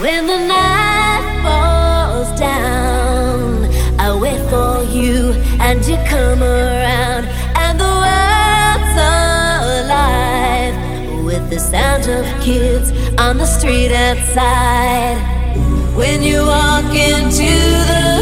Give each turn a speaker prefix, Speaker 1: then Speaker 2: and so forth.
Speaker 1: When the night falls down, I wait for you and you come around, and the world's alive with the sound of kids on the street outside. When you walk into the